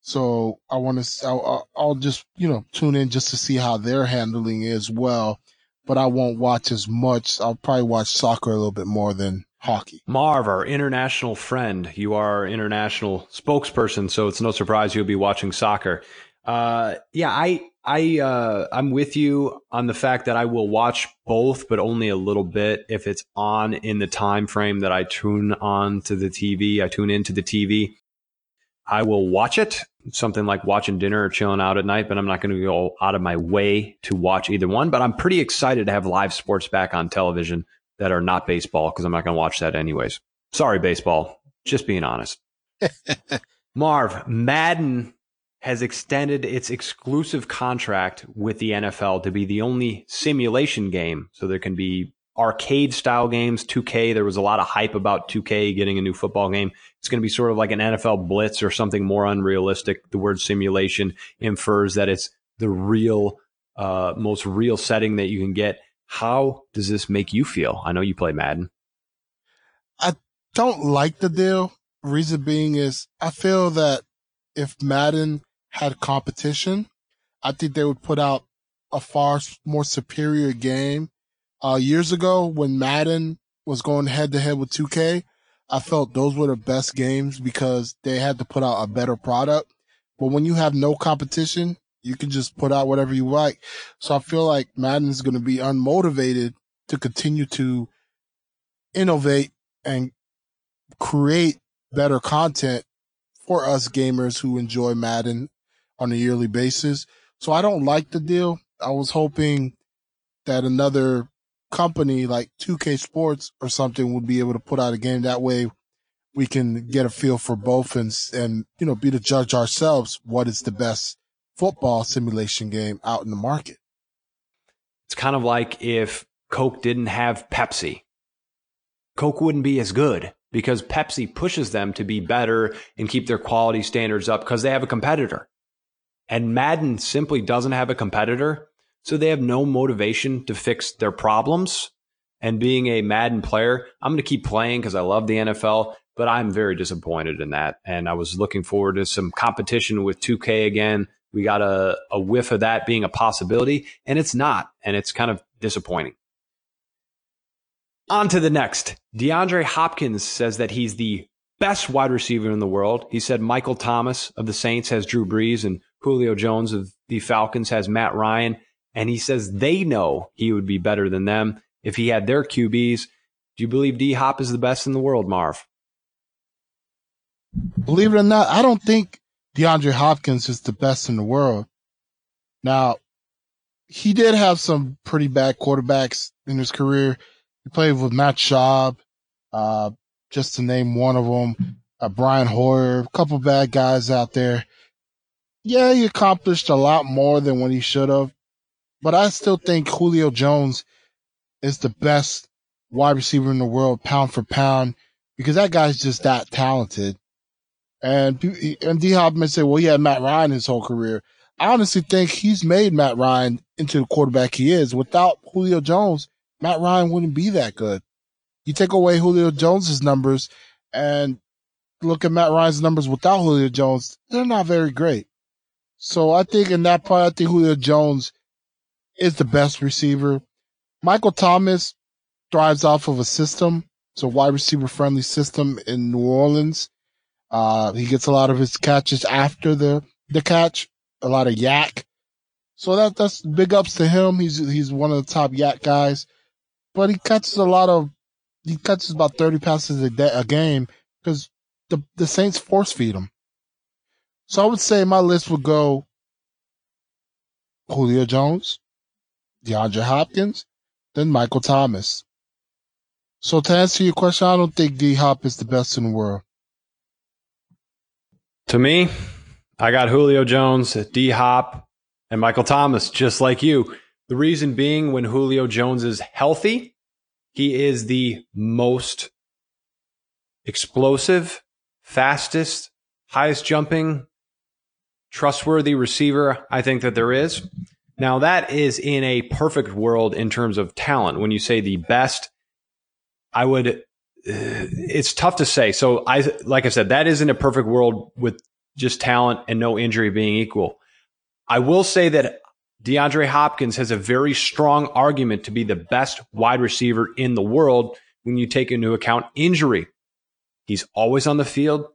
So I want to, I'll, I'll just, you know, tune in just to see how they're handling it as well. But I won't watch as much. I'll probably watch soccer a little bit more than hockey. Marv, our international friend, you are our international spokesperson, so it's no surprise you'll be watching soccer. Uh, yeah, I, I, uh, I'm with you on the fact that I will watch both, but only a little bit if it's on in the time frame that I tune on to the TV. I tune into the TV. I will watch it, something like watching dinner or chilling out at night, but I'm not going to go out of my way to watch either one. But I'm pretty excited to have live sports back on television that are not baseball because I'm not going to watch that anyways. Sorry, baseball. Just being honest. [laughs] Marv, Madden has extended its exclusive contract with the NFL to be the only simulation game. So there can be arcade style games, 2K. There was a lot of hype about 2K getting a new football game. It's going to be sort of like an NFL blitz or something more unrealistic. The word simulation infers that it's the real, uh, most real setting that you can get. How does this make you feel? I know you play Madden. I don't like the deal. Reason being is I feel that if Madden had competition, I think they would put out a far more superior game. Uh, years ago when Madden was going head to head with 2K, I felt those were the best games because they had to put out a better product. But when you have no competition, you can just put out whatever you like. So I feel like Madden is going to be unmotivated to continue to innovate and create better content for us gamers who enjoy Madden on a yearly basis. So I don't like the deal. I was hoping that another company like 2K Sports or something would be able to put out a game that way we can get a feel for both and and you know be the judge ourselves what is the best football simulation game out in the market. It's kind of like if Coke didn't have Pepsi. Coke wouldn't be as good because Pepsi pushes them to be better and keep their quality standards up because they have a competitor. And Madden simply doesn't have a competitor. So they have no motivation to fix their problems. And being a Madden player, I'm going to keep playing because I love the NFL, but I'm very disappointed in that. And I was looking forward to some competition with 2K again. We got a, a whiff of that being a possibility, and it's not. And it's kind of disappointing. On to the next. DeAndre Hopkins says that he's the best wide receiver in the world. He said Michael Thomas of the Saints has Drew Brees and Julio Jones of the Falcons has Matt Ryan. And he says they know he would be better than them if he had their QBs. Do you believe D Hop is the best in the world, Marv? Believe it or not, I don't think DeAndre Hopkins is the best in the world. Now, he did have some pretty bad quarterbacks in his career. He played with Matt Schaub, uh, just to name one of them, uh, Brian Hoyer, a couple bad guys out there. Yeah, he accomplished a lot more than what he should have, but I still think Julio Jones is the best wide receiver in the world, pound for pound, because that guy's just that talented. And and D Hop may say, well, he had Matt Ryan his whole career. I honestly think he's made Matt Ryan into the quarterback he is. Without Julio Jones, Matt Ryan wouldn't be that good. You take away Julio Jones's numbers and look at Matt Ryan's numbers without Julio Jones, they're not very great. So I think in that part, I think Julio Jones is the best receiver. Michael Thomas thrives off of a system. It's a wide receiver friendly system in New Orleans. Uh, he gets a lot of his catches after the, the catch, a lot of YAC. So that, that's big ups to him. He's, he's one of the top YAC guys, but he catches a lot of, he catches about 30 passes a, day, a game because the, the Saints force feed him. So I would say my list would go Julio Jones, DeAndre Hopkins, then Michael Thomas. So to answer your question, I don't think D Hop is the best in the world. To me, I got Julio Jones, D Hop, and Michael Thomas, just like you. The reason being, when Julio Jones is healthy, he is the most explosive, fastest, highest jumping, trustworthy receiver I think that there is. Now, that is in a perfect world in terms of talent. When you say the best, I would it's tough to say. So I, like I said, that isn't a perfect world with just talent and no injury being equal. I will say that DeAndre Hopkins has a very strong argument to be the best wide receiver in the world when you take into account injury. He's always on the field.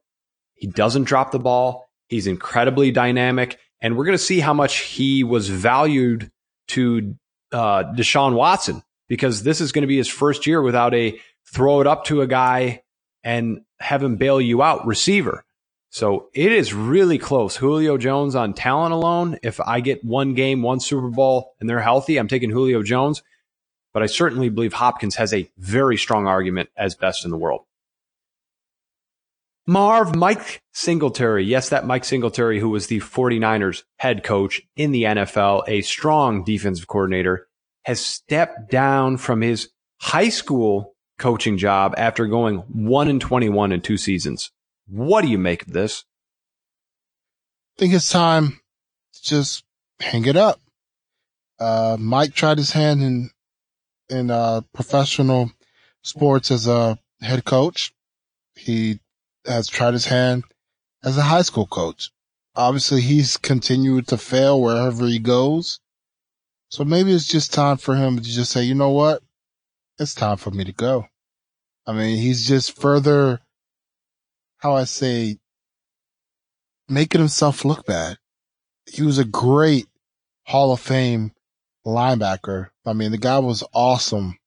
He doesn't drop the ball. He's incredibly dynamic. And we're going to see how much he was valued to uh, Deshaun Watson because this is going to be his first year without a throw it up to a guy and have him bail you out receiver. So it is really close. Julio Jones on talent alone. If I get one game, one Super Bowl, and they're healthy, I'm taking Julio Jones. But I certainly believe Hopkins has a very strong argument as best in the world. Marv, Mike Singletary. Yes, that Mike Singletary, who was the 49ers head coach in the NFL, a strong defensive coordinator, has stepped down from his high school coaching job after going 1 and 21 in two seasons. What do you make of this? I think it's time to just hang it up. Uh, Mike tried his hand in, in, uh, professional sports as a head coach. He has tried his hand as a high school coach. Obviously he's continued to fail wherever he goes. So maybe it's just time for him to just say, you know what? It's time for me to go. I mean, he's just further, how I say, making himself look bad. He was a great Hall of Fame linebacker. I mean, the guy was awesome,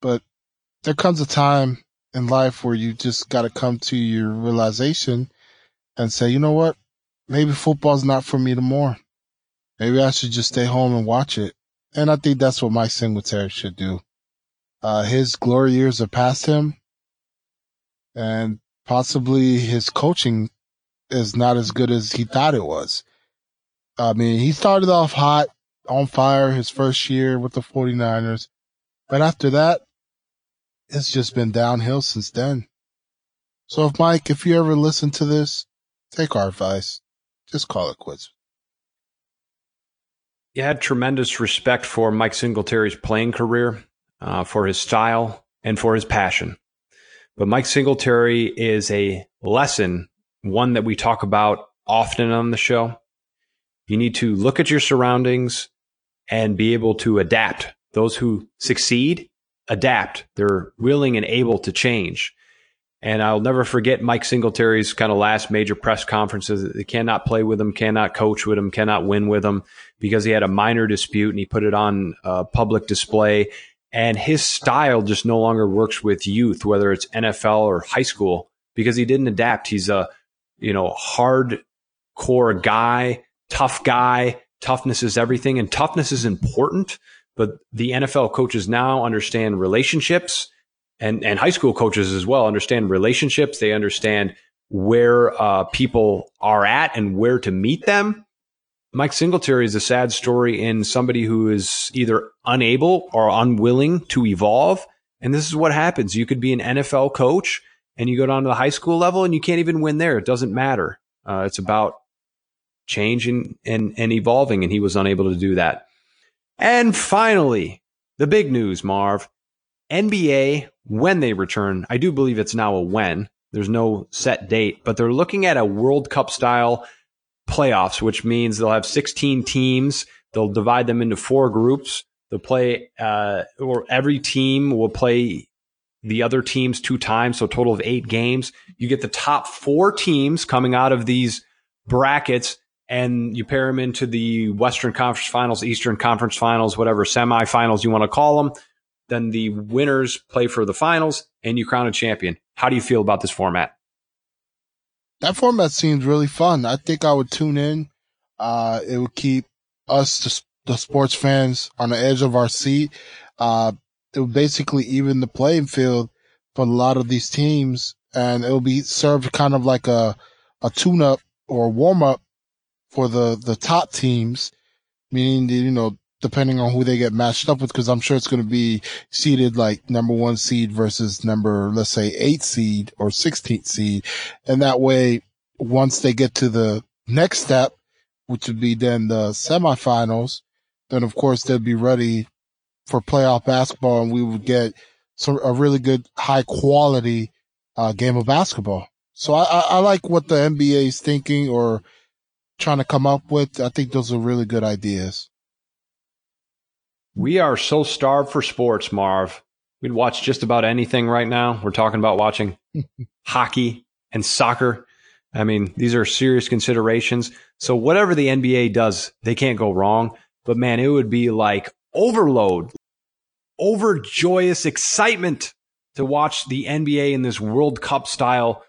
but there comes a time in life where you just got to come to your realization and say, you know what? Maybe football's not for me anymore. Maybe I should just stay home and watch it. And I think that's what Mike Singletary should do. Uh, his glory years are past him and possibly his coaching is not as good as he thought it was. I mean, he started off hot, on fire his first year with the 49ers. But after that, it's just been downhill since then. So if Mike, if you ever listen to this, take our advice. Just call it quits. You had tremendous respect for Mike Singletary's playing career, uh, for his style, and for his passion. But Mike Singletary is a lesson, one that we talk about often on the show. You need to look at your surroundings and be able to adapt. Those who succeed adapt. They're willing and able to change. And I'll never forget Mike Singletary's kind of last major press conferences. They cannot play with him, cannot coach with him, cannot win with him because he had a minor dispute and he put it on uh, public display. And his style just no longer works with youth, whether it's NFL or high school, because he didn't adapt. He's a, you know, hardcore guy, tough guy. Toughness is everything and toughness is important. But the NFL coaches now understand relationships and, and high school coaches as well understand relationships. They understand where uh, people are at and where to meet them. Mike Singletary is a sad story in somebody who is either unable or unwilling to evolve. And this is what happens. You could be an NFL coach and you go down to the high school level and you can't even win there. It doesn't matter. Uh, it's about changing and, and evolving. And he was unable to do that. And finally, the big news, Marv. NBA, when they return, I do believe it's now a when. There's no set date, but they're looking at a World Cup style playoffs, which means they'll have 16 teams. They'll divide them into four groups. They'll play, uh, or every team will play the other teams two times, so total of eight games. You get the top four teams coming out of these brackets and you pair them into the Western Conference Finals, Eastern Conference Finals, whatever semifinals you want to call them. Then the winners play for the finals and you crown a champion. How do you feel about this format? That format seems really fun. I think I would tune in. Uh, it would keep us, the, the sports fans, on the edge of our seat. Uh, it would basically even the playing field for a lot of these teams, and it will be served kind of like a a tune up or warm up for the the top teams, meaning the, you know depending on who they get matched up with, because I'm sure it's going to be seeded like number one seed versus number, let's say eight seed or 16th seed. And that way, once they get to the next step, which would be then the semifinals, then of course they'll be ready for playoff basketball and we would get some, a really good high quality, uh, game of basketball. So I, I, I like what the NBA is thinking or trying to come up with. I think those are really good ideas. We are so starved for sports, Marv. We'd watch just about anything right now. We're talking about watching [laughs] hockey and soccer. I mean, these are serious considerations. So whatever the NBA does, they can't go wrong. But man, it would be like overload, overjoyous excitement to watch the NBA in this World Cup style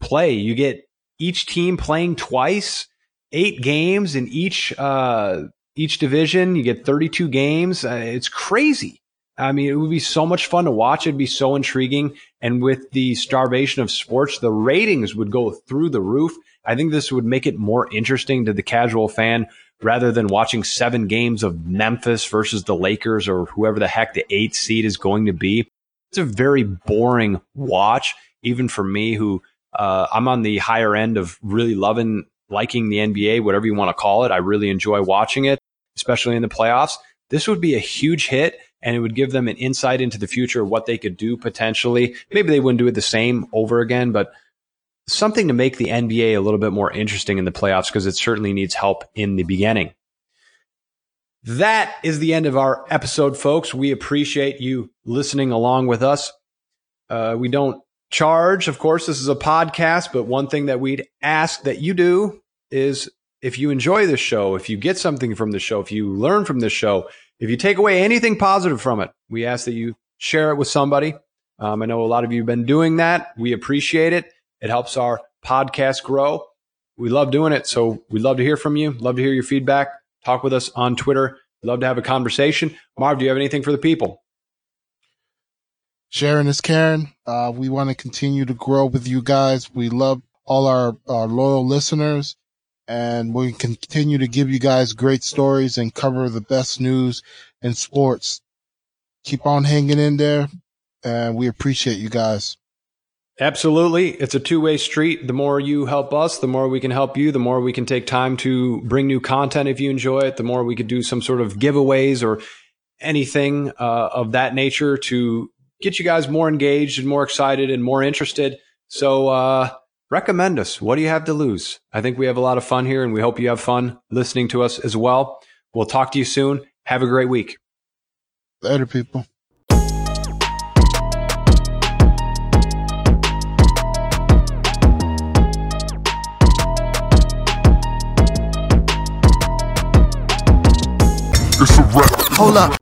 play. You get each team playing twice, eight games in each uh, each division. You get 32 games. Uh, it's crazy. I mean, it would be so much fun to watch. It'd be so intriguing. And with the starvation of sports, the ratings would go through the roof. I think this would make it more interesting to the casual fan rather than watching seven games of Memphis versus the Lakers or whoever the heck the eighth seed is going to be. It's a very boring watch, even for me, who uh, I'm on the higher end of really loving, liking the NBA, whatever you want to call it. I really enjoy watching it, especially in the playoffs. This would be a huge hit and it would give them an insight into the future of what they could do potentially. Maybe they wouldn't do it the same over again, but something to make the NBA a little bit more interesting in the playoffs because it certainly needs help in the beginning. That is the end of our episode, folks. We appreciate you listening along with us. Uh, we don't charge, of course, this is a podcast, but one thing that we'd ask that you do is if you enjoy this show, if you get something from the show, if you learn from this show, if you take away anything positive from it, we ask that you share it with somebody. Um, I know a lot of you have been doing that. We appreciate it. It helps our podcast grow. We love doing it. So we'd love to hear from you. Love to hear your feedback. Talk with us on Twitter. Love to have a conversation. Marv, do you have anything for the people? Sharon is Karen. Uh, we want to continue to grow with you guys. We love all our, our loyal listeners and we continue to give you guys great stories and cover the best news in sports. Keep on hanging in there and we appreciate you guys. Absolutely. It's a two way street. The more you help us, the more we can help you, the more we can take time to bring new content if you enjoy it, the more we could do some sort of giveaways or anything uh, of that nature to get you guys more engaged and more excited and more interested. So, uh, recommend us. What do you have to lose? I think we have a lot of fun here and we hope you have fun listening to us as well. We'll talk to you soon. Have a great week. Later, people. Hold up.